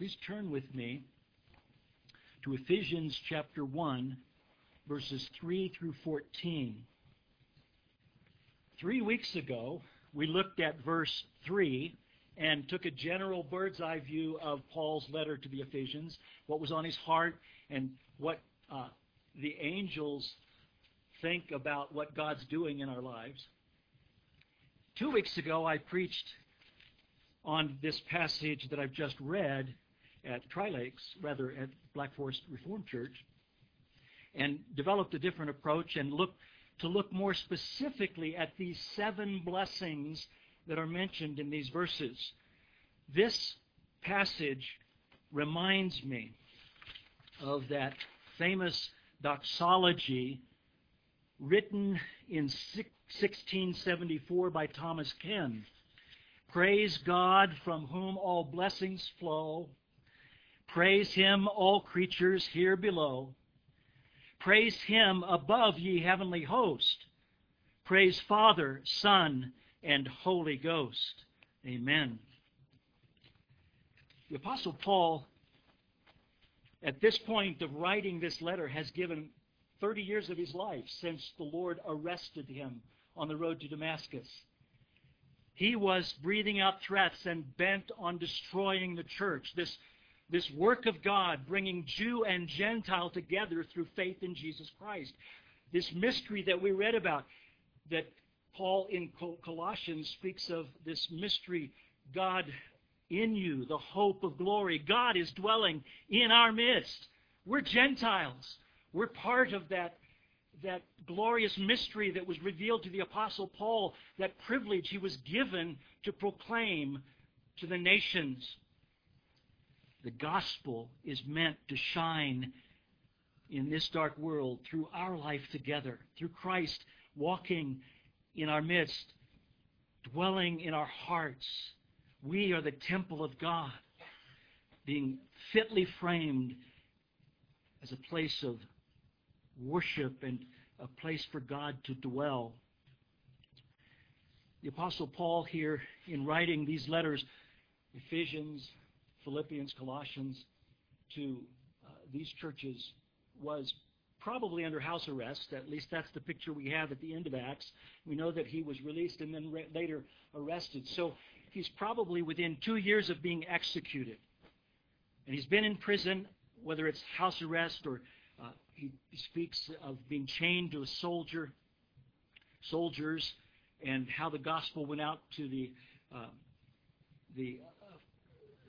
Please turn with me to Ephesians chapter 1, verses 3 through 14. Three weeks ago, we looked at verse 3 and took a general bird's eye view of Paul's letter to the Ephesians, what was on his heart, and what uh, the angels think about what God's doing in our lives. Two weeks ago, I preached on this passage that I've just read at Tri Lakes, rather at Black Forest Reformed Church, and developed a different approach and looked to look more specifically at these seven blessings that are mentioned in these verses. This passage reminds me of that famous doxology written in 1674 by Thomas Ken. Praise God from whom all blessings flow. Praise him, all creatures here below. Praise him above, ye heavenly host. Praise Father, Son, and Holy Ghost. Amen. The Apostle Paul, at this point of writing this letter, has given 30 years of his life since the Lord arrested him on the road to Damascus. He was breathing out threats and bent on destroying the church, this, this work of God, bringing Jew and Gentile together through faith in Jesus Christ. This mystery that we read about, that Paul in Colossians speaks of this mystery, God in you, the hope of glory. God is dwelling in our midst. We're Gentiles. We're part of that, that glorious mystery that was revealed to the Apostle Paul, that privilege he was given to proclaim to the nations. The gospel is meant to shine in this dark world through our life together, through Christ walking in our midst, dwelling in our hearts we are the temple of God, being fitly framed as a place of worship and a place for God to dwell. The Apostle Paul, here in writing these letters, Ephesians, Philippians, Colossians, to uh, these churches, was probably under house arrest. At least that's the picture we have at the end of Acts. We know that he was released and then re- later arrested. So he's probably within two years of being executed. And he's been in prison, whether it's house arrest or uh, he speaks of being chained to a soldier, soldiers, and how the gospel went out to the uh, the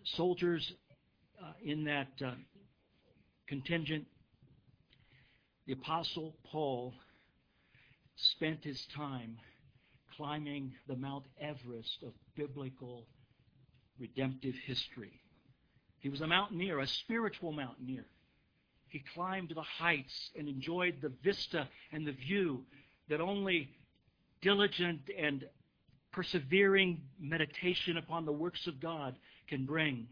soldiers uh, in that uh, contingent. The apostle Paul spent his time climbing the Mount Everest of biblical redemptive history. He was a mountaineer, a spiritual mountaineer. He climbed the heights and enjoyed the vista and the view that only diligent and persevering meditation upon the works of God can bring.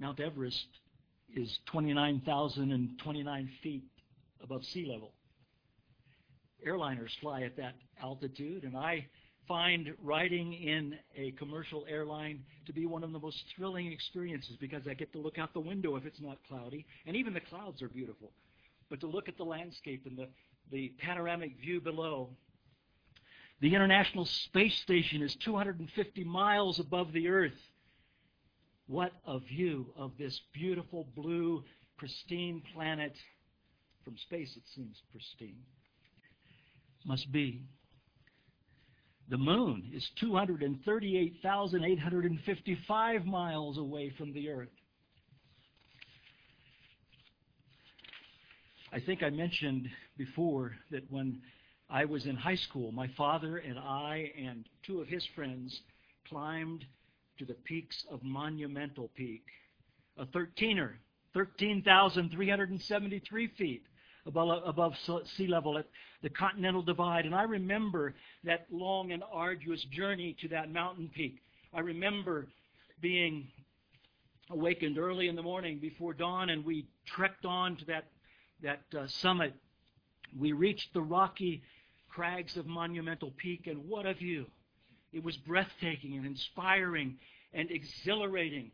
Mount Everest is 29,029 feet above sea level. Airliners fly at that altitude, and I find riding in a commercial airline to be one of the most thrilling experiences because I get to look out the window if it's not cloudy, and even the clouds are beautiful. But to look at the landscape and the, the panoramic view below. The International Space Station is 250 miles above the Earth. What a view of this beautiful blue, pristine planet from space, it seems pristine. Must be. The moon is 238,855 miles away from the Earth. I think I mentioned before that when I was in high school, my father and I and two of his friends climbed to the peaks of Monumental Peak, a 13er, 13,373 feet above, above sea level at the Continental Divide. And I remember that long and arduous journey to that mountain peak. I remember being awakened early in the morning before dawn, and we trekked on to that, that uh, summit. We reached the rocky crags of Monumental Peak, and what a view! It was breathtaking and inspiring and exhilarating.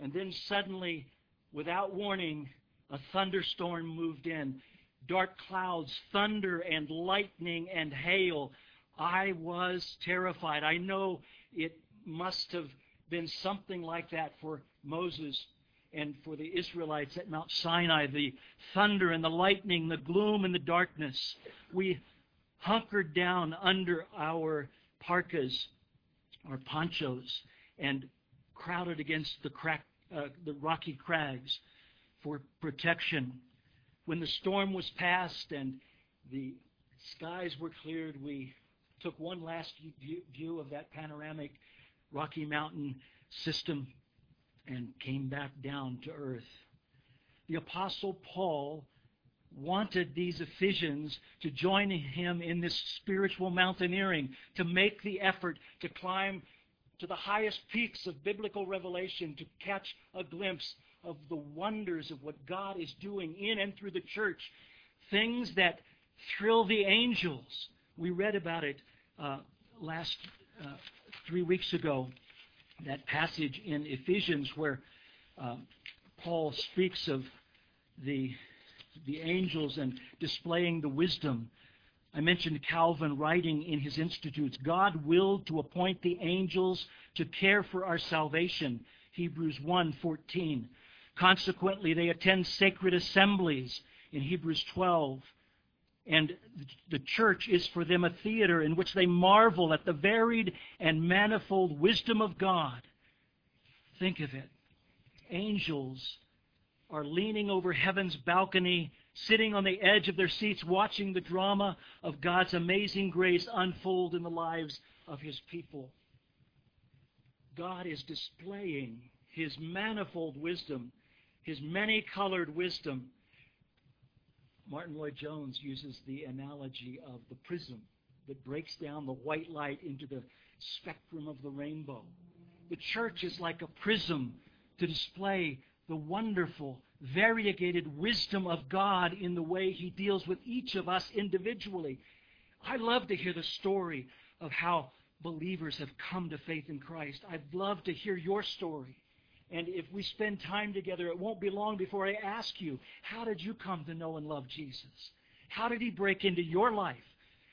And then suddenly, without warning, a thunderstorm moved in. Dark clouds, thunder and lightning and hail. I was terrified. I know it must have been something like that for Moses and for the Israelites at Mount Sinai the thunder and the lightning, the gloom and the darkness. We hunkered down under our parkas, our ponchos, and crowded against the, crack, uh, the rocky crags for protection. When the storm was past and the skies were cleared, we took one last view of that panoramic Rocky Mountain system and came back down to earth. The Apostle Paul wanted these Ephesians to join him in this spiritual mountaineering, to make the effort to climb to the highest peaks of biblical revelation, to catch a glimpse of the wonders of what God is doing in and through the church, things that thrill the angels. We read about it uh, last uh, three weeks ago, that passage in Ephesians where uh, Paul speaks of the the angels and displaying the wisdom. I mentioned Calvin writing in his Institutes God willed to appoint the angels to care for our salvation. Hebrews 1:14. Consequently, they attend sacred assemblies in Hebrews 12. And the church is for them a theater in which they marvel at the varied and manifold wisdom of God. Think of it. Angels are leaning over heaven's balcony, sitting on the edge of their seats, watching the drama of God's amazing grace unfold in the lives of His people. God is displaying His manifold wisdom, His many colored wisdom. Martyn Lloyd-Jones uses the analogy of the prism that breaks down the white light into the spectrum of the rainbow. The church is like a prism to display the wonderful, variegated wisdom of God in the way He deals with each of us individually. I love to hear the story of how believers have come to faith in Christ. I'd love to hear your story. And if we spend time together, it won't be long before I ask you, how did you come to know and love Jesus? How did He break into your life?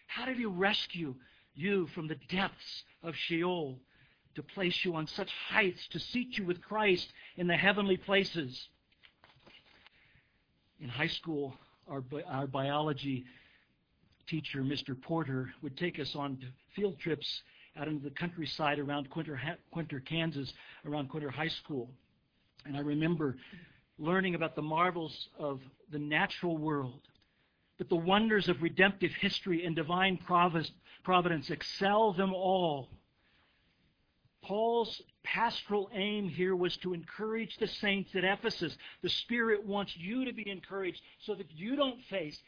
How did He rescue you from the depths of Sheol to place you on such heights, to seat you with Christ in the heavenly places. In high school, our, our biology teacher, Mr. Porter, would take us on field trips out into the countryside around Quinter, Quinter, Kansas, around Quinter High School. And I remember learning about the marvels of the natural world, but the wonders of redemptive history and divine providence excel them all. Paul's pastoral aim here was to encourage the saints at Ephesus. The Spirit wants you to be encouraged so that you don't face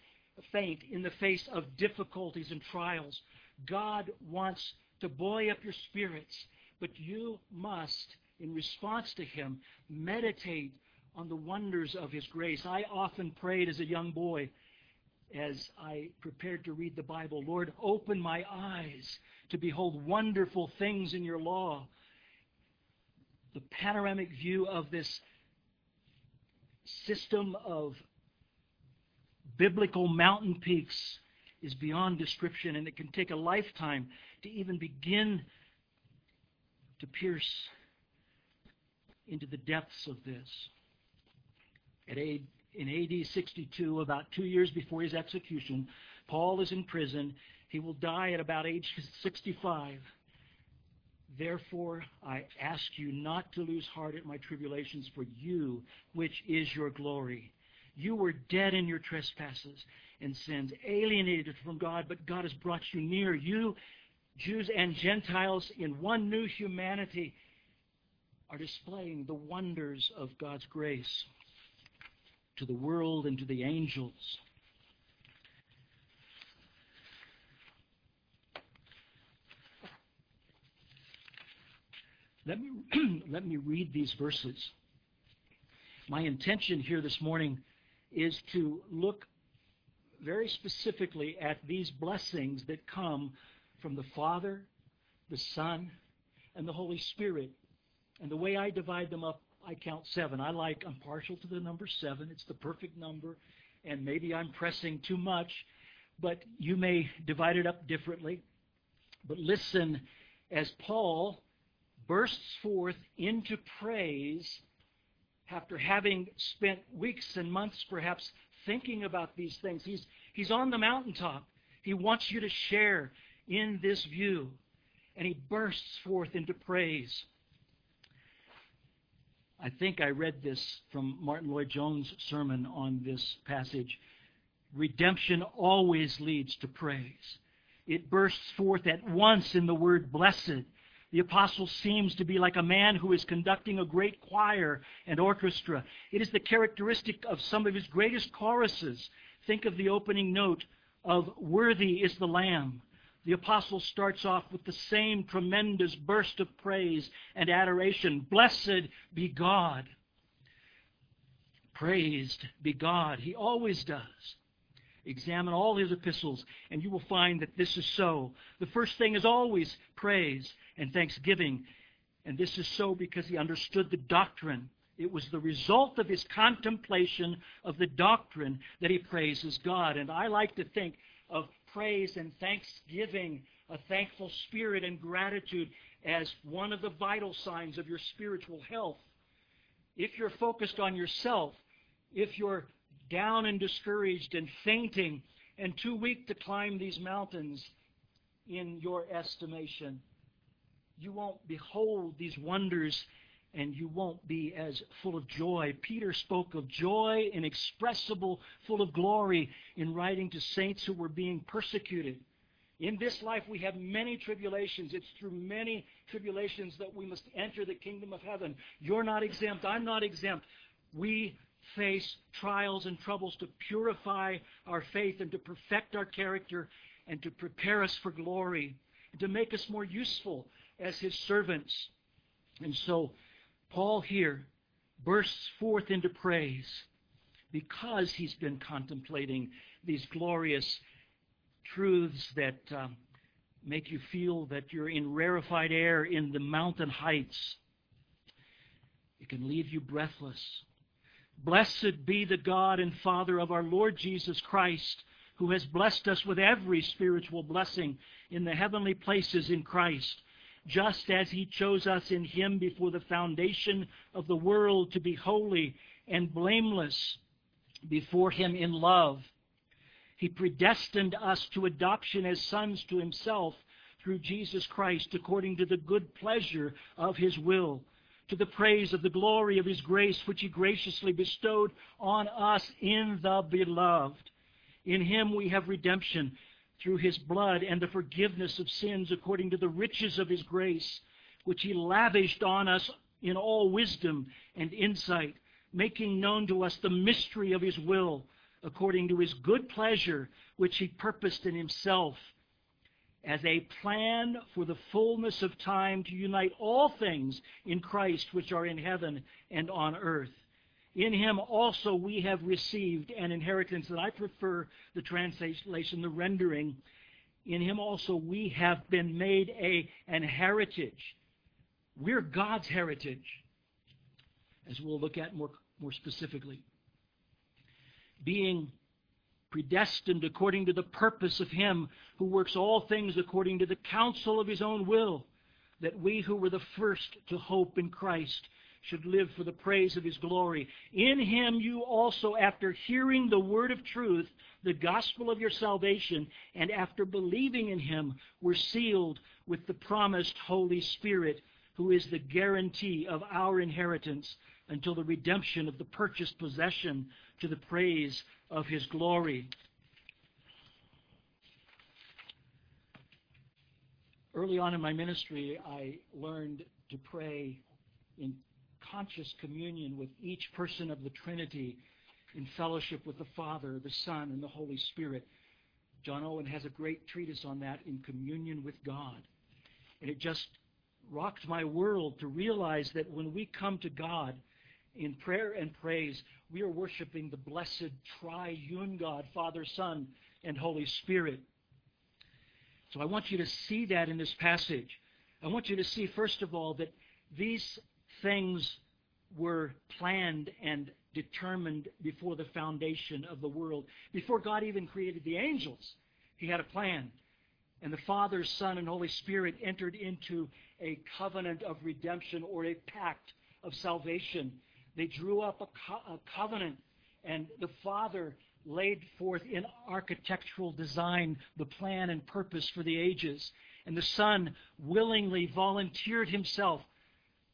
faint in the face of difficulties and trials. God wants to buoy up your spirits, but you must, in response to Him, meditate on the wonders of His grace. I often prayed as a young boy as I prepared to read the Bible, Lord, open my eyes to behold wonderful things in your law. The panoramic view of this system of biblical mountain peaks is beyond description, and it can take a lifetime to even begin to pierce into the depths of this. At age, in AD 62, about two years before his execution, Paul is in prison he will die at about age 65. Therefore, I ask you not to lose heart at my tribulations for you, which is your glory. You were dead in your trespasses and sins, alienated from God, but God has brought you near. You, Jews and Gentiles, in one new humanity, are displaying the wonders of God's grace to the world and to the angels. Let me, let me read these verses. My intention here this morning is to look very specifically at these blessings that come from the Father, the Son, and the Holy Spirit. And the way I divide them up, I count seven. I like, I'm partial to the number seven. It's the perfect number. And maybe I'm pressing too much, but you may divide it up differently. But listen, as Paul bursts forth into praise after having spent weeks and months perhaps thinking about these things. He's, he's on the mountaintop. He wants you to share in this view. And he bursts forth into praise. I think I read this from Martyn Lloyd-Jones' sermon on this passage. Redemption always leads to praise. It bursts forth at once in the word blessed. The apostle seems to be like a man who is conducting a great choir and orchestra. It is the characteristic of some of his greatest choruses. Think of the opening note of Worthy is the Lamb. The apostle starts off with the same tremendous burst of praise and adoration. Blessed be God. Praised be God. He always does. Examine all his epistles, and you will find that this is so. The first thing is always praise and thanksgiving. And this is so because he understood the doctrine. It was the result of his contemplation of the doctrine that he praises God. And I like to think of praise and thanksgiving, a thankful spirit and gratitude as one of the vital signs of your spiritual health. If you're focused on yourself, if you're down and discouraged and fainting and too weak to climb these mountains in your estimation. You won't behold these wonders and you won't be as full of joy. Peter spoke of joy inexpressible, full of glory in writing to saints who were being persecuted. In this life, we have many tribulations. It's through many tribulations that we must enter the kingdom of heaven. You're not exempt. I'm not exempt. We face trials and troubles to purify our faith and to perfect our character and to prepare us for glory and to make us more useful as his servants. And so Paul here bursts forth into praise because he's been contemplating these glorious truths that um, make you feel that you're in rarefied air in the mountain heights. It can leave you breathless. Blessed be the God and Father of our Lord Jesus Christ, who has blessed us with every spiritual blessing in the heavenly places in Christ, just as he chose us in him before the foundation of the world to be holy and blameless before him in love. He predestined us to adoption as sons to himself through Jesus Christ according to the good pleasure of his will to the praise of the glory of his grace, which he graciously bestowed on us in the beloved. In him we have redemption through his blood and the forgiveness of sins according to the riches of his grace, which he lavished on us in all wisdom and insight, making known to us the mystery of his will, according to his good pleasure, which he purposed in himself as a plan for the fullness of time to unite all things in Christ which are in heaven and on earth. In him also we have received an inheritance, and I prefer the translation, the rendering. In him also we have been made a, an heritage. We're God's heritage, as we'll look at more, more specifically. Being predestined according to the purpose of Him who works all things according to the counsel of His own will, that we who were the first to hope in Christ should live for the praise of His glory. In Him you also, after hearing the word of truth, the gospel of your salvation, and after believing in Him, were sealed with the promised Holy Spirit, who is the guarantee of our inheritance until the redemption of the purchased possession to the praise of his glory. Early on in my ministry, I learned to pray in conscious communion with each person of the Trinity, in fellowship with the Father, the Son, and the Holy Spirit. John Owen has a great treatise on that in communion with God. And it just rocked my world to realize that when we come to God, in prayer and praise, we are worshiping the blessed triune God, Father, Son, and Holy Spirit. So I want you to see that in this passage. I want you to see, first of all, that these things were planned and determined before the foundation of the world. Before God even created the angels, He had a plan. And the Father, Son, and Holy Spirit entered into a covenant of redemption or a pact of salvation. They drew up a, co- a covenant, and the Father laid forth in architectural design the plan and purpose for the ages. And the Son willingly volunteered himself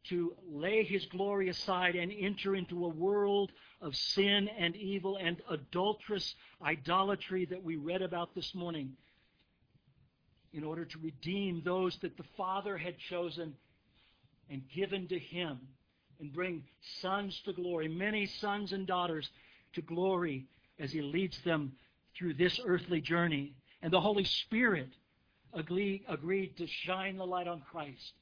to lay his glory aside and enter into a world of sin and evil and adulterous idolatry that we read about this morning in order to redeem those that the Father had chosen and given to him and bring sons to glory, many sons and daughters to glory as he leads them through this earthly journey. And the Holy Spirit agreed, to shine the light on Christ,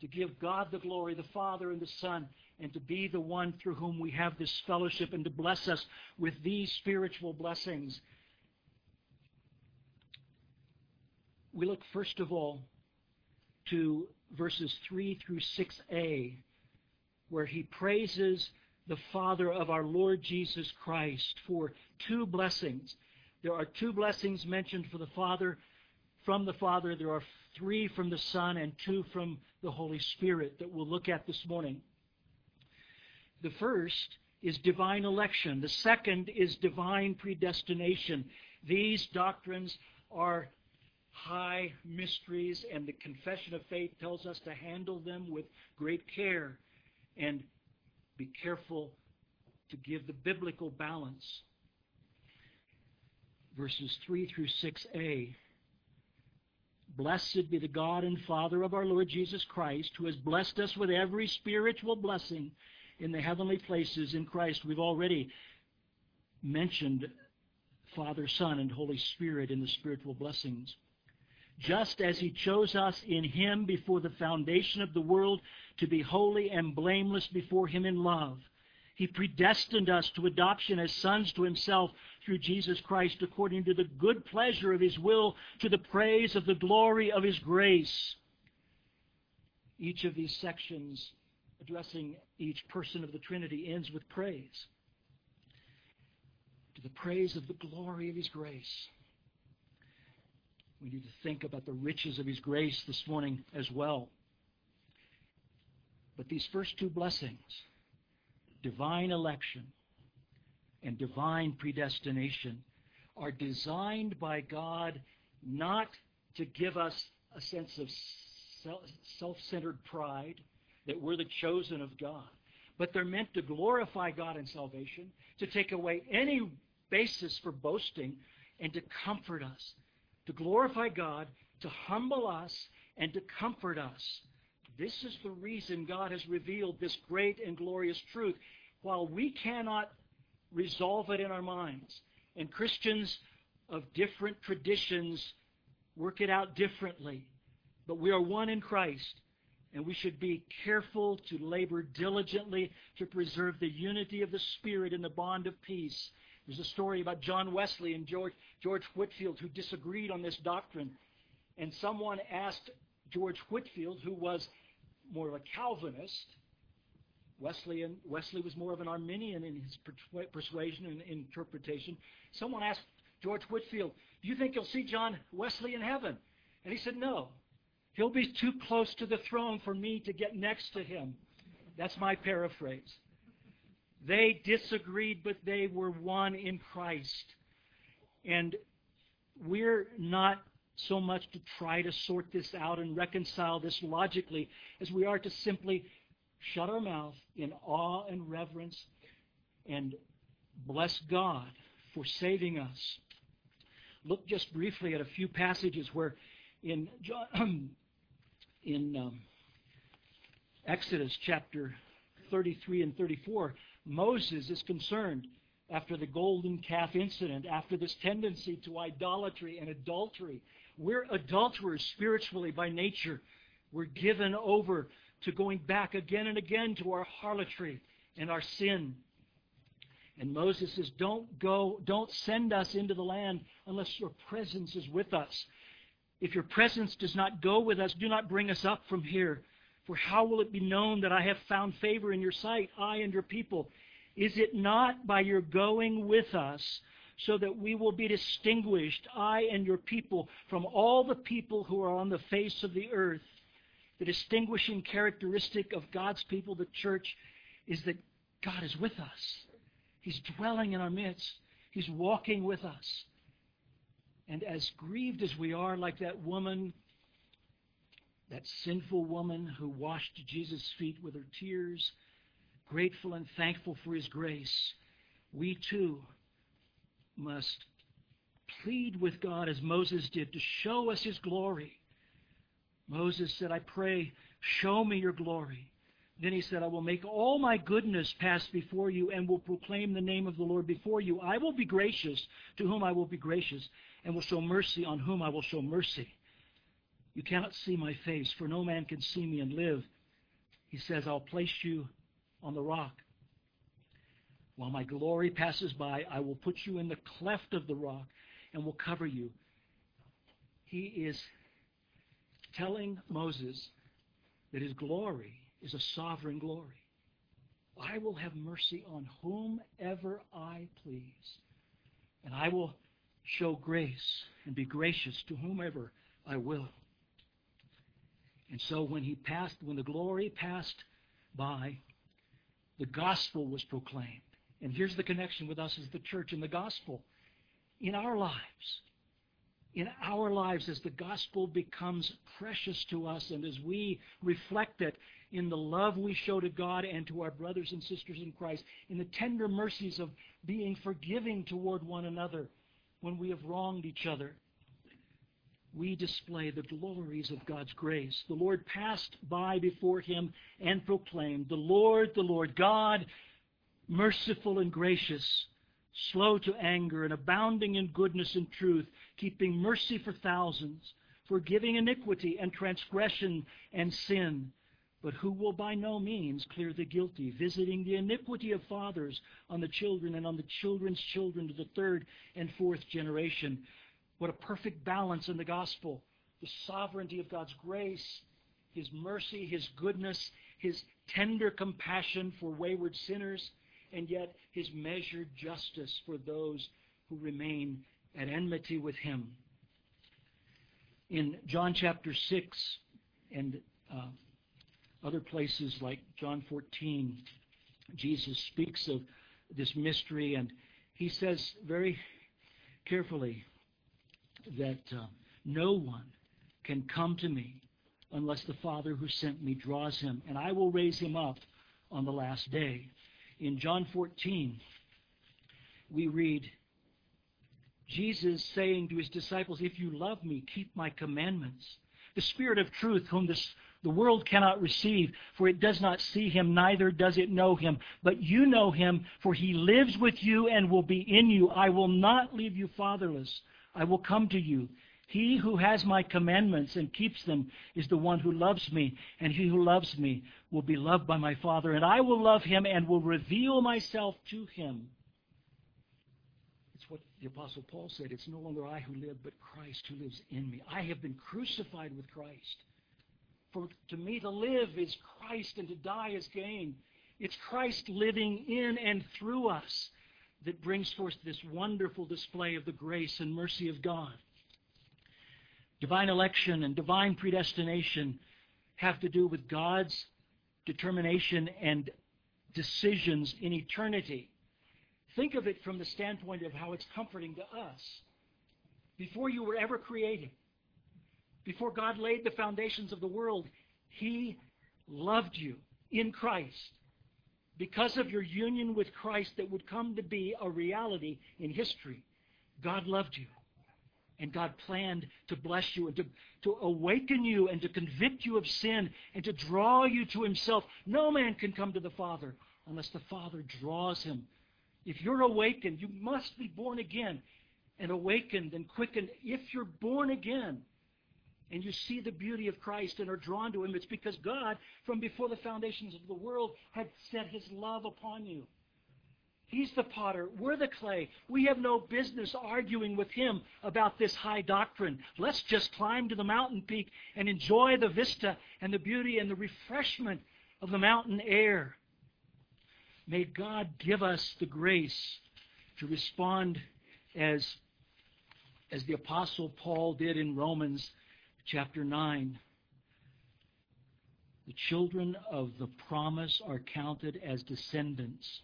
to give God the glory, the Father and the Son, and to be the one through whom we have this fellowship and to bless us with these spiritual blessings. We look first of all to verses 3 through 6a, where he praises the Father of our Lord Jesus Christ for two blessings. There are two blessings mentioned for the Father, from the Father. There are three from the Son and two from the Holy Spirit that we'll look at this morning. The first is divine election. The second is divine predestination. These doctrines are high mysteries, and the confession of faith tells us to handle them with great care and be careful to give the biblical balance. Verses 3 through 6a. Blessed be the God and Father of our Lord Jesus Christ, who has blessed us with every spiritual blessing in the heavenly places in Christ. We've already mentioned Father, Son, and Holy Spirit in the spiritual blessings just as he chose us in him before the foundation of the world to be holy and blameless before him in love. He predestined us to adoption as sons to himself through Jesus Christ according to the good pleasure of his will to the praise of the glory of his grace. Each of these sections addressing each person of the Trinity ends with praise. To the praise of the glory of his grace. We need to think about the riches of His grace this morning as well. But these first two blessings, divine election and divine predestination, are designed by God not to give us a sense of self centered pride that we're the chosen of God, but they're meant to glorify God in salvation, to take away any basis for boasting, and to comfort us to glorify God, to humble us, and to comfort us. This is the reason God has revealed this great and glorious truth. While we cannot resolve it in our minds, and Christians of different traditions work it out differently, but we are one in Christ, and we should be careful to labor diligently to preserve the unity of the Spirit in the bond of peace. There's a story about John Wesley and George, George Whitefield who disagreed on this doctrine. And someone asked George Whitefield, who was more of a Calvinist, Wesley, and Wesley was more of an Arminian in his persuasion and interpretation. Someone asked George Whitefield, Do you think you'll see John Wesley in heaven? And he said, No. He'll be too close to the throne for me to get next to him. That's my paraphrase. They disagreed, but they were one in Christ. And we're not so much to try to sort this out and reconcile this logically as we are to simply shut our mouth in awe and reverence and bless God for saving us. Look just briefly at a few passages where in John, in um, Exodus chapter 33 and 34, Moses is concerned after the golden calf incident, after this tendency to idolatry and adultery. We're adulterers spiritually by nature. We're given over to going back again and again to our harlotry and our sin. And Moses says, Don't go, don't send us into the land unless your presence is with us. If your presence does not go with us, do not bring us up from here. For how will it be known that I have found favor in your sight, I and your people? Is it not by your going with us, so that we will be distinguished, I and your people, from all the people who are on the face of the earth? The distinguishing characteristic of God's people, the church, is that God is with us. He's dwelling in our midst. He's walking with us. And as grieved as we are, like that woman, that sinful woman who washed Jesus' feet with her tears, grateful and thankful for his grace, we too must plead with God as Moses did to show us his glory. Moses said, I pray, show me your glory. Then he said, I will make all my goodness pass before you and will proclaim the name of the Lord before you. I will be gracious to whom I will be gracious, and will show mercy on whom I will show mercy. You cannot see my face, for no man can see me and live. He says, I'll place you on the rock. While my glory passes by, I will put you in the cleft of the rock and will cover you. He is telling Moses that his glory is a sovereign glory. I will have mercy on whomever I please, and I will show grace and be gracious to whomever I will. And so when he passed, when the glory passed by, the gospel was proclaimed. And here's the connection with us as the church and the gospel. In our lives, in our lives, as the gospel becomes precious to us and as we reflect it in the love we show to God and to our brothers and sisters in Christ, in the tender mercies of being forgiving toward one another when we have wronged each other, we display the glories of God's grace. The Lord passed by before him and proclaimed, The Lord, the Lord God, merciful and gracious, slow to anger, and abounding in goodness and truth, keeping mercy for thousands, forgiving iniquity and transgression and sin but who will by no means clear the guilty, visiting the iniquity of fathers on the children and on the children's children to the third and fourth generation. What a perfect balance in the gospel. The sovereignty of God's grace, His mercy, His goodness, His tender compassion for wayward sinners, and yet His measured justice for those who remain at enmity with Him. In John chapter 6 and uh, other places like John 14, Jesus speaks of this mystery, and he says very carefully that uh, no one can come to me unless the Father who sent me draws him, and I will raise him up on the last day. In John 14, we read Jesus saying to his disciples, If you love me, keep my commandments. The Spirit of truth, whom the the world cannot receive, for it does not see him, neither does it know him. But you know him, for he lives with you and will be in you. I will not leave you fatherless. I will come to you. He who has my commandments and keeps them is the one who loves me, and he who loves me will be loved by my Father, and I will love him and will reveal myself to him. It's what the Apostle Paul said. It's no longer I who live, but Christ who lives in me. I have been crucified with Christ. For to me to live is Christ and to die is gain. It's Christ living in and through us that brings forth this wonderful display of the grace and mercy of God. Divine election and divine predestination have to do with God's determination and decisions in eternity. Think of it from the standpoint of how it's comforting to us. Before you were ever created, before God laid the foundations of the world, He loved you in Christ. Because of your union with Christ that would come to be a reality in history, God loved you. And God planned to bless you and to, to awaken you and to convict you of sin and to draw you to Himself. No man can come to the Father unless the Father draws him. If you're awakened, you must be born again and awakened and quickened. If you're born again, and you see the beauty of Christ and are drawn to Him, it's because God, from before the foundations of the world, had set His love upon you. He's the potter. We're the clay. We have no business arguing with him about this high doctrine. Let's just climb to the mountain peak and enjoy the vista and the beauty and the refreshment of the mountain air. May God give us the grace to respond as, as the Apostle Paul did in Romans chapter 9. The children of the promise are counted as descendants.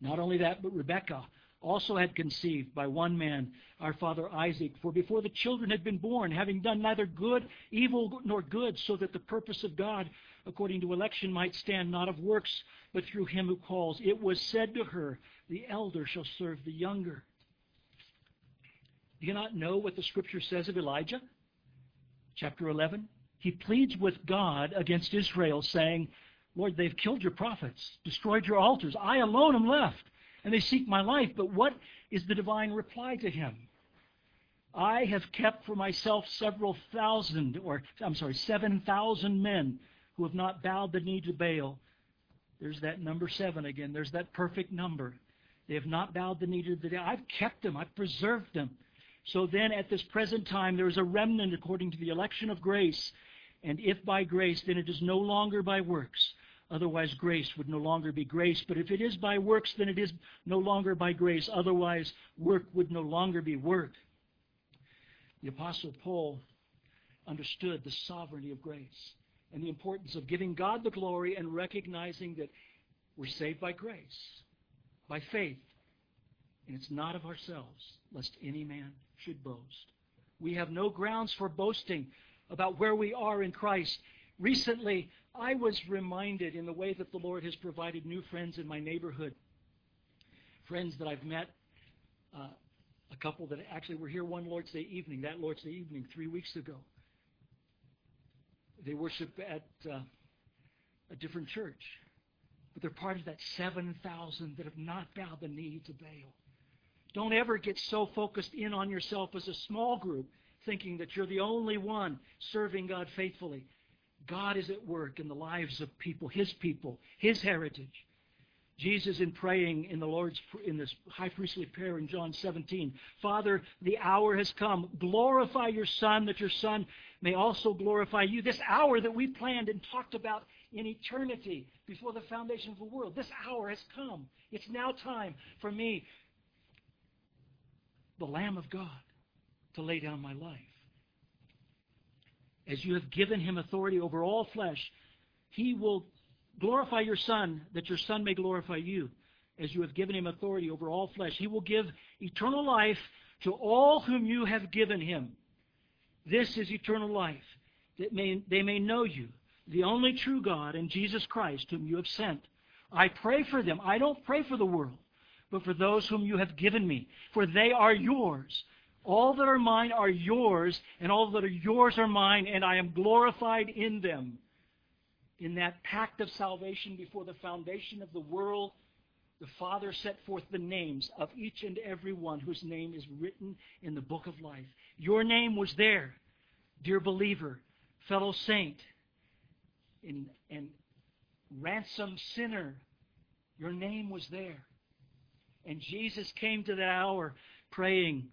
Not only that, but Rebekah also had conceived by one man, our father Isaac. For before the children had been born, having done neither good, evil, nor good, so that the purpose of God, according to election, might stand not of works, but through him who calls, it was said to her, The elder shall serve the younger. Do you not know what the scripture says of Elijah? Chapter 11. He pleads with God against Israel, saying, Lord, they've killed your prophets, destroyed your altars. I alone am left, and they seek my life. But what is the divine reply to him? I have kept for myself several thousand, or I'm sorry, 7,000 men who have not bowed the knee to Baal. There's that number seven again. There's that perfect number. They have not bowed the knee to the day. I've kept them. I've preserved them. So then, at this present time, there is a remnant according to the election of grace. And if by grace, then it is no longer by works. Otherwise, grace would no longer be grace. But if it is by works, then it is no longer by grace. Otherwise, work would no longer be work. The Apostle Paul understood the sovereignty of grace and the importance of giving God the glory and recognizing that we're saved by grace, by faith. And it's not of ourselves, lest any man should boast. We have no grounds for boasting about where we are in Christ. Recently, I was reminded in the way that the Lord has provided new friends in my neighborhood, friends that I've met, uh, a couple that actually were here one Lord's Day evening, that Lord's Day evening, three weeks ago. They worship at uh, a different church, but they're part of that 7,000 that have not bowed the knee to Baal. Don't ever get so focused in on yourself as a small group, thinking that you're the only one serving God faithfully. God is at work in the lives of people, His people, His heritage. Jesus, in praying in the Lord's in this high priestly prayer in John 17, Father, the hour has come. Glorify your Son, that your Son may also glorify you. This hour that we planned and talked about in eternity before the foundation of the world, this hour has come. It's now time for me, the Lamb of God, to lay down my life as you have given him authority over all flesh, he will glorify your Son, that your Son may glorify you. As you have given him authority over all flesh, he will give eternal life to all whom you have given him. This is eternal life, that may, they may know you, the only true God, and Jesus Christ, whom you have sent. I pray for them. I don't pray for the world, but for those whom you have given me, for they are yours. All that are mine are yours, and all that are yours are mine, and I am glorified in them. In that pact of salvation before the foundation of the world, the Father set forth the names of each and every one whose name is written in the book of life. Your name was there, dear believer, fellow saint, and, and ransom sinner. Your name was there. And Jesus came to that hour praying,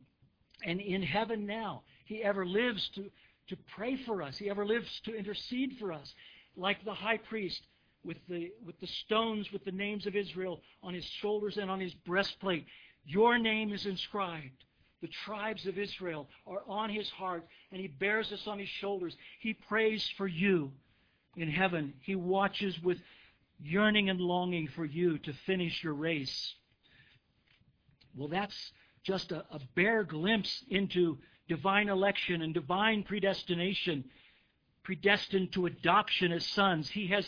and in heaven now. He ever lives to, to pray for us. He ever lives to intercede for us. Like the high priest with the, with the stones with the names of Israel on his shoulders and on his breastplate. Your name is inscribed. The tribes of Israel are on his heart, and he bears us on his shoulders. He prays for you in heaven. He watches with yearning and longing for you to finish your race. Well, that's just a, a bare glimpse into divine election and divine predestination, predestined to adoption as sons. He has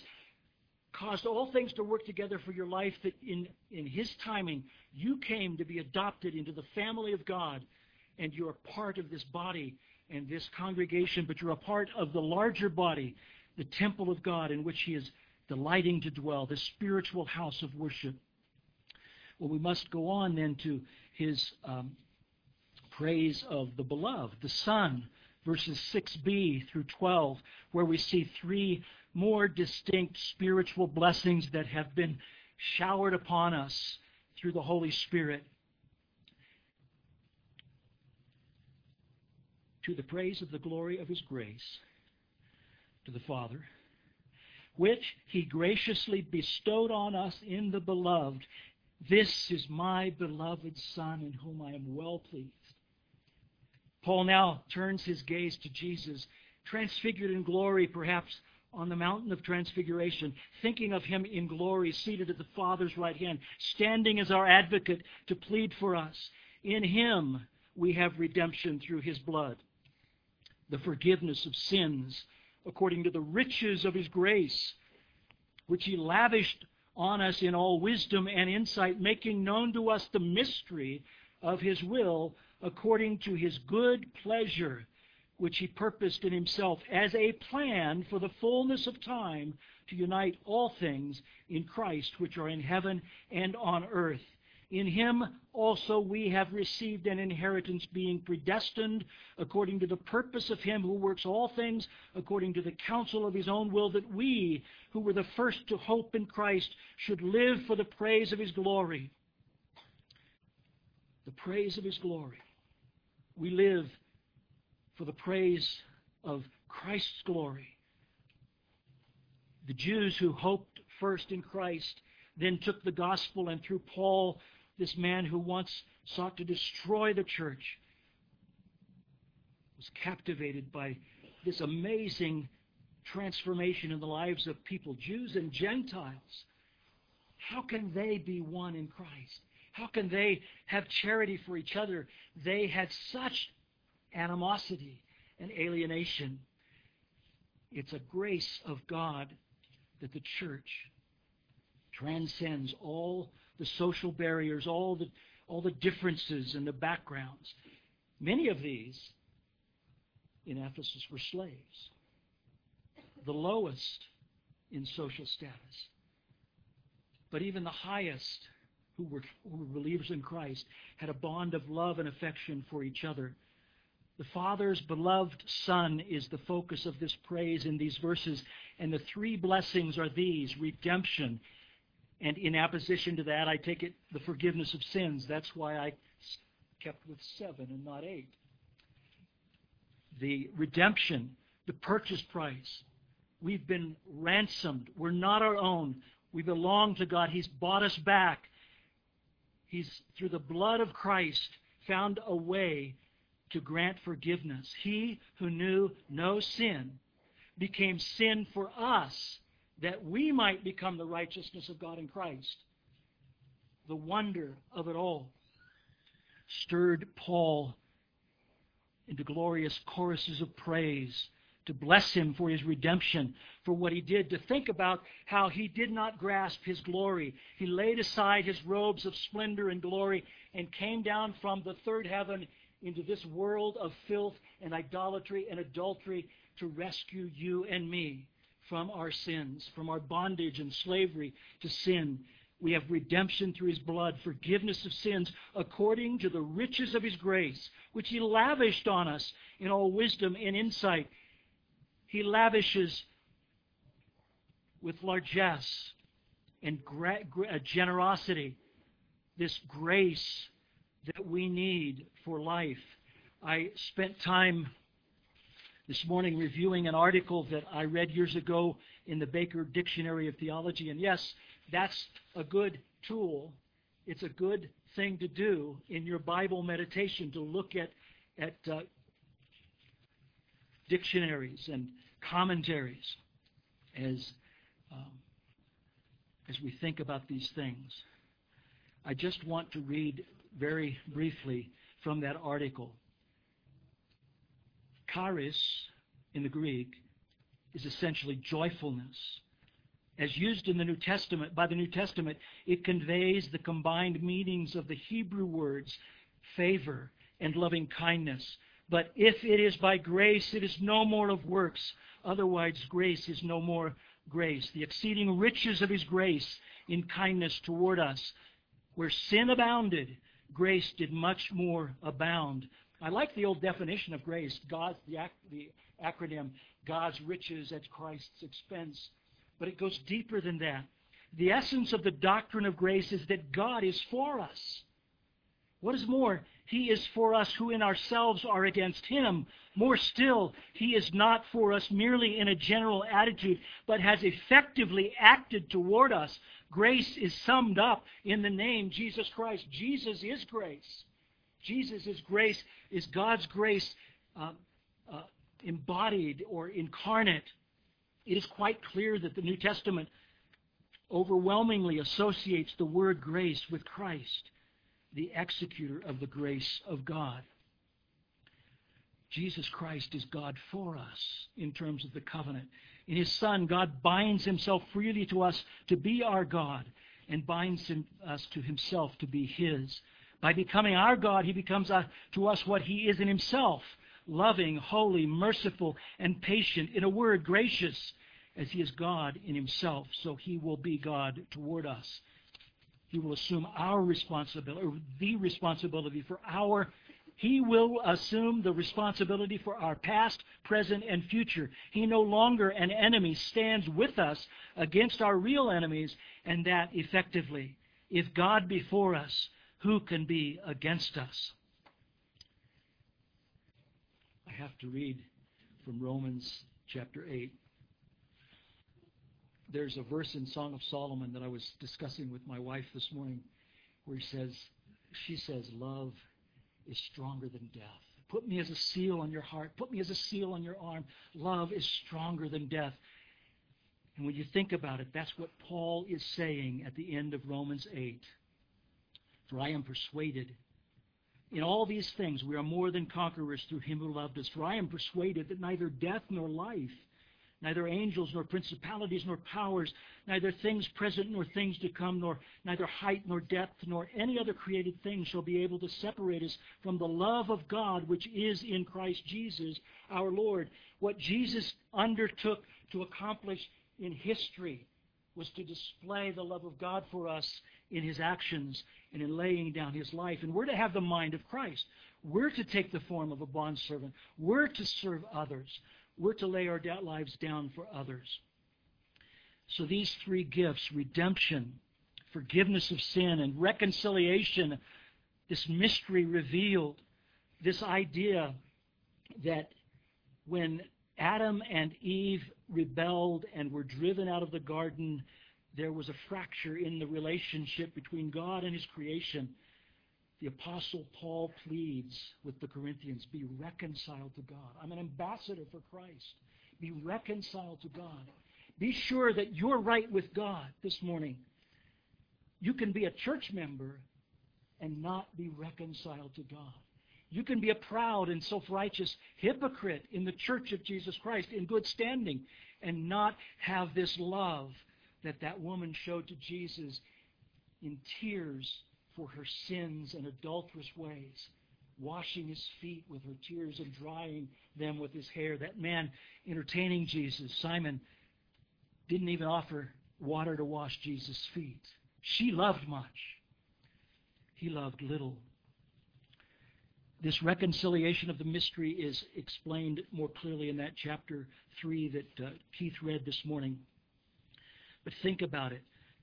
caused all things to work together for your life that in, in His timing you came to be adopted into the family of God and you're part of this body and this congregation, but you're a part of the larger body, the temple of God in which He is delighting to dwell, the spiritual house of worship. Well, we must go on then to his um, praise of the beloved, the Son, verses 6b through 12, where we see three more distinct spiritual blessings that have been showered upon us through the Holy Spirit to the praise of the glory of his grace to the Father, which he graciously bestowed on us in the beloved. This is my beloved Son in whom I am well pleased. Paul now turns his gaze to Jesus, transfigured in glory, perhaps on the mountain of transfiguration, thinking of him in glory, seated at the Father's right hand, standing as our advocate to plead for us. In him we have redemption through his blood the forgiveness of sins according to the riches of his grace, which he lavished on us in all wisdom and insight, making known to us the mystery of his will according to his good pleasure, which he purposed in himself as a plan for the fullness of time to unite all things in Christ, which are in heaven and on earth in him also we have received an inheritance, being predestined according to the purpose of him who works all things according to the counsel of his own will, that we, who were the first to hope in Christ, should live for the praise of his glory. The praise of his glory. We live for the praise of Christ's glory. The Jews who hoped first in Christ then took the gospel and through Paul this man who once sought to destroy the church was captivated by this amazing transformation in the lives of people, Jews and Gentiles. How can they be one in Christ? How can they have charity for each other? They had such animosity and alienation. It's a grace of God that the church transcends all the social barriers, all the, all the differences and the backgrounds. Many of these in Ephesus were slaves, the lowest in social status. But even the highest, who were, who were believers in Christ, had a bond of love and affection for each other. The Father's beloved Son is the focus of this praise in these verses, and the three blessings are these redemption, and in opposition to that, I take it the forgiveness of sins. That's why I kept with seven and not eight. The redemption, the purchase price. We've been ransomed. We're not our own. We belong to God. He's bought us back. He's, through the blood of Christ, found a way to grant forgiveness. He who knew no sin became sin for us that we might become the righteousness of God in Christ. The wonder of it all stirred Paul into glorious choruses of praise to bless him for his redemption, for what he did, to think about how he did not grasp his glory. He laid aside his robes of splendor and glory and came down from the third heaven into this world of filth and idolatry and adultery to rescue you and me from our sins, from our bondage and slavery to sin. We have redemption through his blood, forgiveness of sins, according to the riches of his grace, which he lavished on us in all wisdom and insight. He lavishes with largesse and gra- gra- uh, generosity this grace that we need for life. I spent time this morning reviewing an article that I read years ago in the Baker Dictionary of Theology. And yes, that's a good tool. It's a good thing to do in your Bible meditation to look at, at uh, dictionaries and commentaries as, um, as we think about these things. I just want to read very briefly from that article. Charis in the Greek is essentially joyfulness. As used in the New Testament, by the New Testament, it conveys the combined meanings of the Hebrew words favor and loving kindness. But if it is by grace, it is no more of works. Otherwise, grace is no more grace. The exceeding riches of his grace in kindness toward us. Where sin abounded, grace did much more abound. I like the old definition of grace, God's the, the acronym God's riches at Christ's expense. But it goes deeper than that. The essence of the doctrine of grace is that God is for us. What is more, He is for us who in ourselves are against Him. More still, He is not for us merely in a general attitude, but has effectively acted toward us. Grace is summed up in the name Jesus Christ. Jesus is grace. Jesus grace, is God's grace uh, uh, embodied or incarnate. It is quite clear that the New Testament overwhelmingly associates the word grace with Christ, the executor of the grace of God. Jesus Christ is God for us in terms of the covenant. In His Son, God binds Himself freely to us to be our God and binds him, us to Himself to be His. By becoming our God, He becomes uh, to us what He is in Himself loving, holy, merciful, and patient. In a word, gracious, as He is God in Himself, so He will be God toward us. He will assume our responsibility, or the responsibility for our he will assume the responsibility for our past, present, and future. He no longer an enemy stands with us against our real enemies, and that effectively. If God be for us, who can be against us? I have to read from Romans chapter 8. There's a verse in Song of Solomon that I was discussing with my wife this morning where he says, she says, love is stronger than death. Put me as a seal on your heart. Put me as a seal on your arm. Love is stronger than death. And when you think about it, that's what Paul is saying at the end of Romans 8. For I am persuaded in all these things we are more than conquerors through him who loved us. For I am persuaded that neither death nor life, neither angels nor principalities nor powers, neither things present nor things to come, nor neither height nor depth nor any other created thing shall be able to separate us from the love of God which is in Christ Jesus our Lord. What Jesus undertook to accomplish in history was to display the love of God for us in his actions and in laying down his life. And we're to have the mind of Christ. We're to take the form of a bondservant. We're to serve others. We're to lay our lives down for others. So these three gifts redemption, forgiveness of sin, and reconciliation this mystery revealed, this idea that when Adam and Eve rebelled and were driven out of the garden, there was a fracture in the relationship between God and his creation the Apostle Paul pleads with the Corinthians be reconciled to God. I'm an ambassador for Christ. Be reconciled to God. Be sure that you're right with God this morning. You can be a church member and not be reconciled to God. You can be a proud and self righteous hypocrite in the church of Jesus Christ in good standing and not have this love that that woman showed to Jesus in tears for her sins and adulterous ways, washing his feet with her tears and drying them with his hair. That man entertaining Jesus, Simon, didn't even offer water to wash Jesus' feet. She loved much. He loved little. This reconciliation of the mystery is explained more clearly in that chapter 3 that uh, Keith read this morning. But think about it.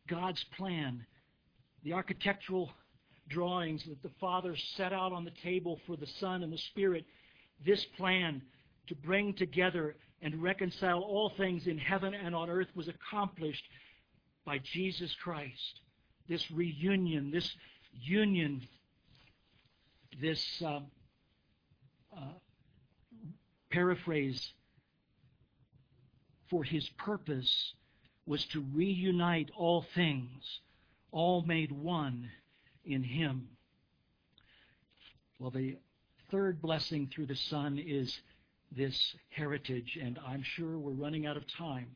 God's plan the architectural drawings that the Father set out on the table for the Son and the Spirit, this plan to bring together and reconcile all things in heaven and on earth was accomplished by Jesus Christ. This reunion, this union, this uh, uh, paraphrase for his purpose was to reunite all things all made one in Him. Well, the third blessing through the Son is this heritage, and I'm sure we're running out of time.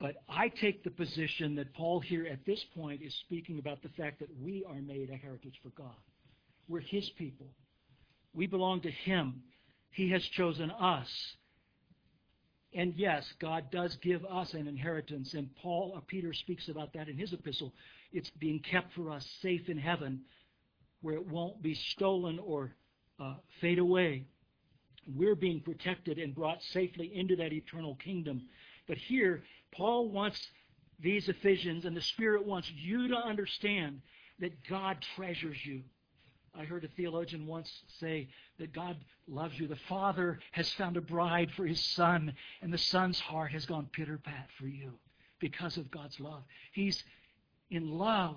But I take the position that Paul here at this point is speaking about the fact that we are made a heritage for God. We're His people. We belong to Him. He has chosen us and yes, God does give us an inheritance, and Paul or Peter speaks about that in his epistle. It's being kept for us safe in heaven, where it won't be stolen or uh, fade away. We're being protected and brought safely into that eternal kingdom. But here, Paul wants these Ephesians, and the Spirit wants you to understand that God treasures you. I heard a theologian once say that God loves you. The Father has found a bride for his Son, and the Son's heart has gone pitter pat for you because of God's love. He's in love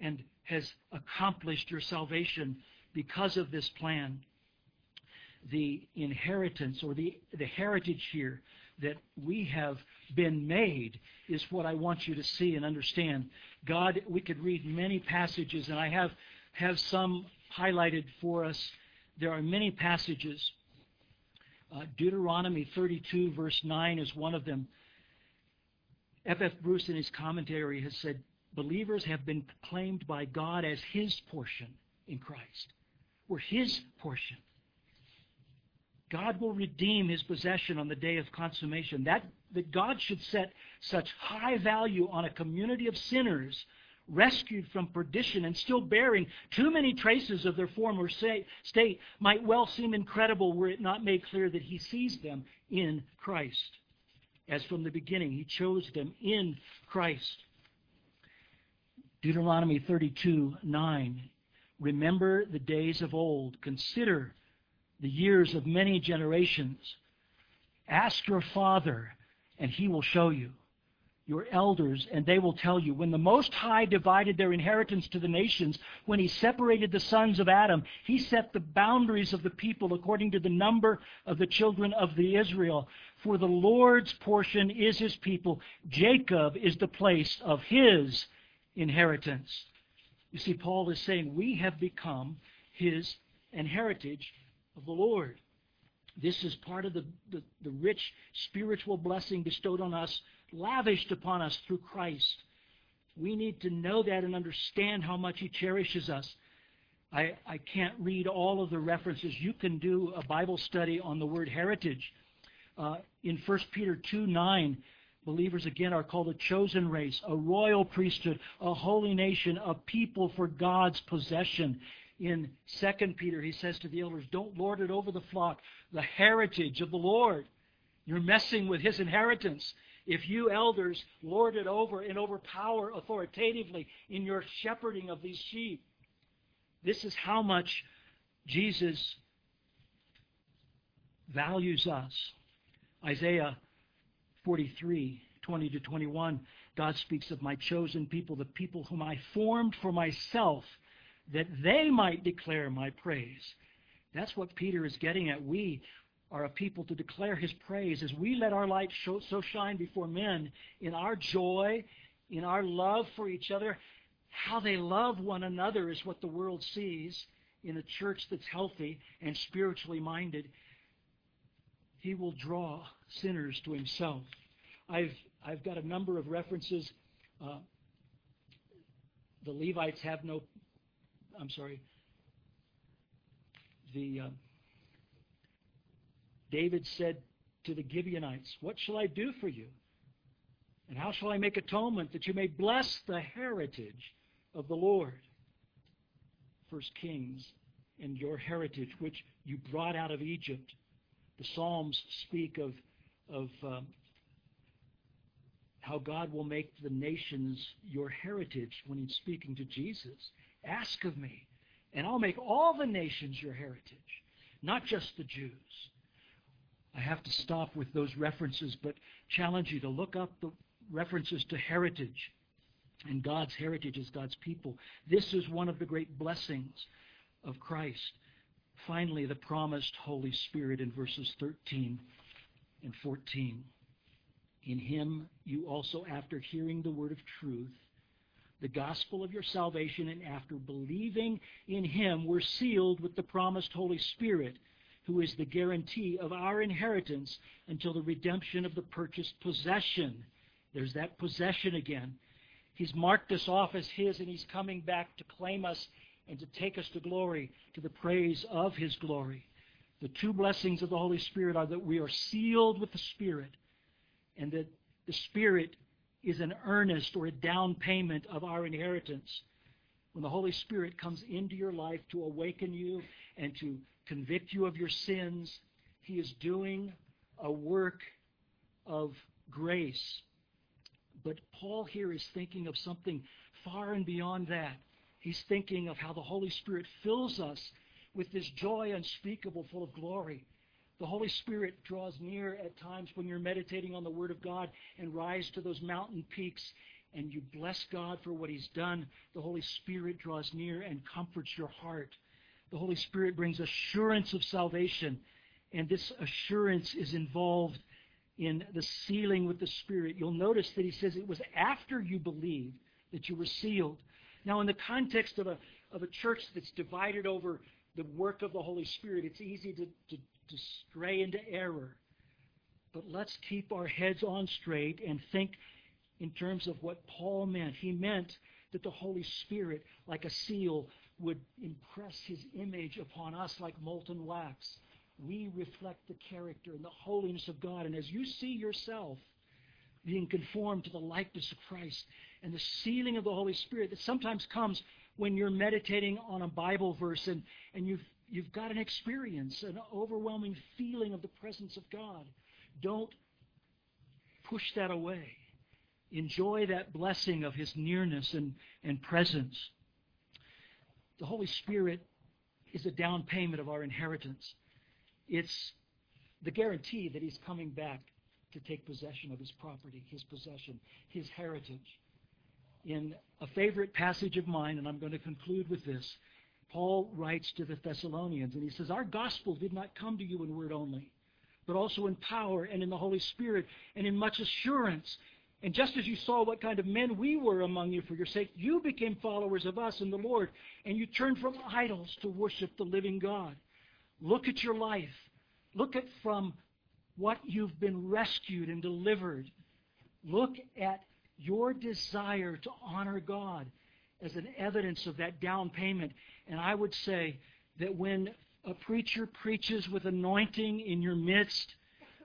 and has accomplished your salvation because of this plan. The inheritance or the, the heritage here that we have been made is what I want you to see and understand. God, we could read many passages, and I have, have some highlighted for us. There are many passages. Uh, Deuteronomy 32, verse 9, is one of them. F. F. Bruce, in his commentary, has said believers have been claimed by God as His portion in Christ. We're His portion. God will redeem His possession on the day of consummation. That, that God should set such high value on a community of sinners rescued from perdition and still bearing too many traces of their former state might well seem incredible were it not made clear that He sees them in Christ. As from the beginning, He chose them in Christ. Deuteronomy 32 9. Remember the days of old. Consider the years of many generations. Ask your father, and he will show you. Your elders, and they will tell you. When the Most High divided their inheritance to the nations, when he separated the sons of Adam, he set the boundaries of the people according to the number of the children of the Israel. For the Lord's portion is his people. Jacob is the place of his inheritance. You see, Paul is saying we have become his and heritage of the Lord. This is part of the, the, the, rich spiritual blessing bestowed on us, lavished upon us through Christ. We need to know that and understand how much He cherishes us. I, I can't read all of the references. You can do a Bible study on the word heritage. Uh, in 1 Peter 2 9, Believers again are called a chosen race, a royal priesthood, a holy nation, a people for God's possession. In 2 Peter, he says to the elders, Don't lord it over the flock, the heritage of the Lord. You're messing with his inheritance. If you elders lord it over and overpower authoritatively in your shepherding of these sheep, this is how much Jesus values us. Isaiah 43, 20 to 21, God speaks of my chosen people, the people whom I formed for myself, that they might declare my praise. That's what Peter is getting at. We are a people to declare his praise as we let our light show, so shine before men in our joy, in our love for each other. How they love one another is what the world sees in a church that's healthy and spiritually minded. He will draw sinners to himself. I've, I've got a number of references. Uh, the Levites have no, I'm sorry, the uh, David said to the Gibeonites, What shall I do for you? And how shall I make atonement that you may bless the heritage of the Lord? First Kings and your heritage, which you brought out of Egypt. The Psalms speak of of um, how God will make the nations your heritage when he's speaking to Jesus. Ask of me, and I'll make all the nations your heritage, not just the Jews. I have to stop with those references, but challenge you to look up the references to heritage. And God's heritage is God's people. This is one of the great blessings of Christ. Finally, the promised Holy Spirit in verses 13 and 14. In him you also, after hearing the word of truth, the gospel of your salvation, and after believing in him, were sealed with the promised Holy Spirit, who is the guarantee of our inheritance until the redemption of the purchased possession. There's that possession again. He's marked us off as his, and he's coming back to claim us and to take us to glory, to the praise of his glory. The two blessings of the Holy Spirit are that we are sealed with the Spirit and that the Spirit is an earnest or a down payment of our inheritance. When the Holy Spirit comes into your life to awaken you and to convict you of your sins, He is doing a work of grace. But Paul here is thinking of something far and beyond that. He's thinking of how the Holy Spirit fills us with this joy unspeakable, full of glory. The Holy Spirit draws near at times when you're meditating on the Word of God and rise to those mountain peaks and you bless God for what He's done. The Holy Spirit draws near and comforts your heart. The Holy Spirit brings assurance of salvation, and this assurance is involved in the sealing with the Spirit. You'll notice that He says it was after you believed that you were sealed. Now, in the context of a, of a church that's divided over the work of the Holy Spirit, it's easy to, to, to stray into error. But let's keep our heads on straight and think in terms of what Paul meant. He meant that the Holy Spirit, like a seal, would impress his image upon us like molten wax. We reflect the character and the holiness of God. And as you see yourself being conformed to the likeness of Christ and the sealing of the Holy Spirit that sometimes comes when you're meditating on a Bible verse and, and you've, you've got an experience, an overwhelming feeling of the presence of God. Don't push that away. Enjoy that blessing of His nearness and, and presence. The Holy Spirit is a down payment of our inheritance. It's the guarantee that He's coming back to take possession of His property, His possession, His heritage in a favorite passage of mine, and I'm going to conclude with this. Paul writes to the Thessalonians, and he says, Our gospel did not come to you in word only, but also in power and in the Holy Spirit and in much assurance. And just as you saw what kind of men we were among you for your sake, you became followers of us in the Lord, and you turned from idols to worship the living God. Look at your life. Look at from what you've been rescued and delivered. Look at your desire to honor God as an evidence of that down payment. And I would say that when a preacher preaches with anointing in your midst,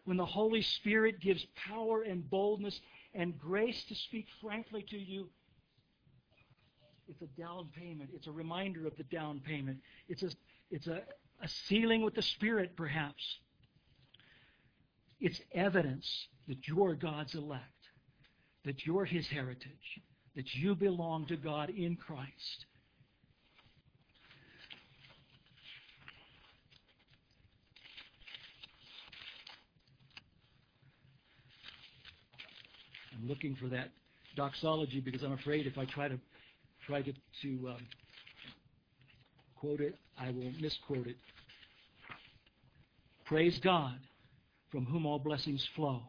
when the Holy Spirit gives power and boldness and grace to speak frankly to you, it's a down payment. It's a reminder of the down payment. It's a, it's a, a sealing with the Spirit, perhaps. It's evidence that you're God's elect that you're his heritage, that you belong to God in Christ. I'm looking for that doxology because I'm afraid if I try to try to, to um, quote it, I will misquote it. Praise God, from whom all blessings flow.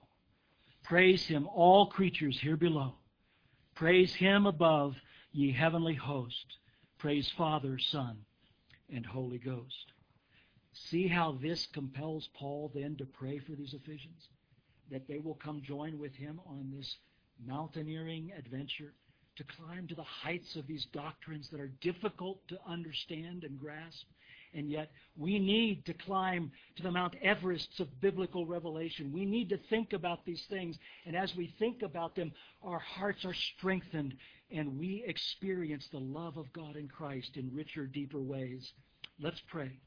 Praise him, all creatures here below. Praise him above, ye heavenly host. Praise Father, Son, and Holy Ghost. See how this compels Paul then to pray for these Ephesians? That they will come join with him on this mountaineering adventure to climb to the heights of these doctrines that are difficult to understand and grasp, and yet, we need to climb to the Mount Everests of biblical revelation. We need to think about these things. And as we think about them, our hearts are strengthened and we experience the love of God in Christ in richer, deeper ways. Let's pray.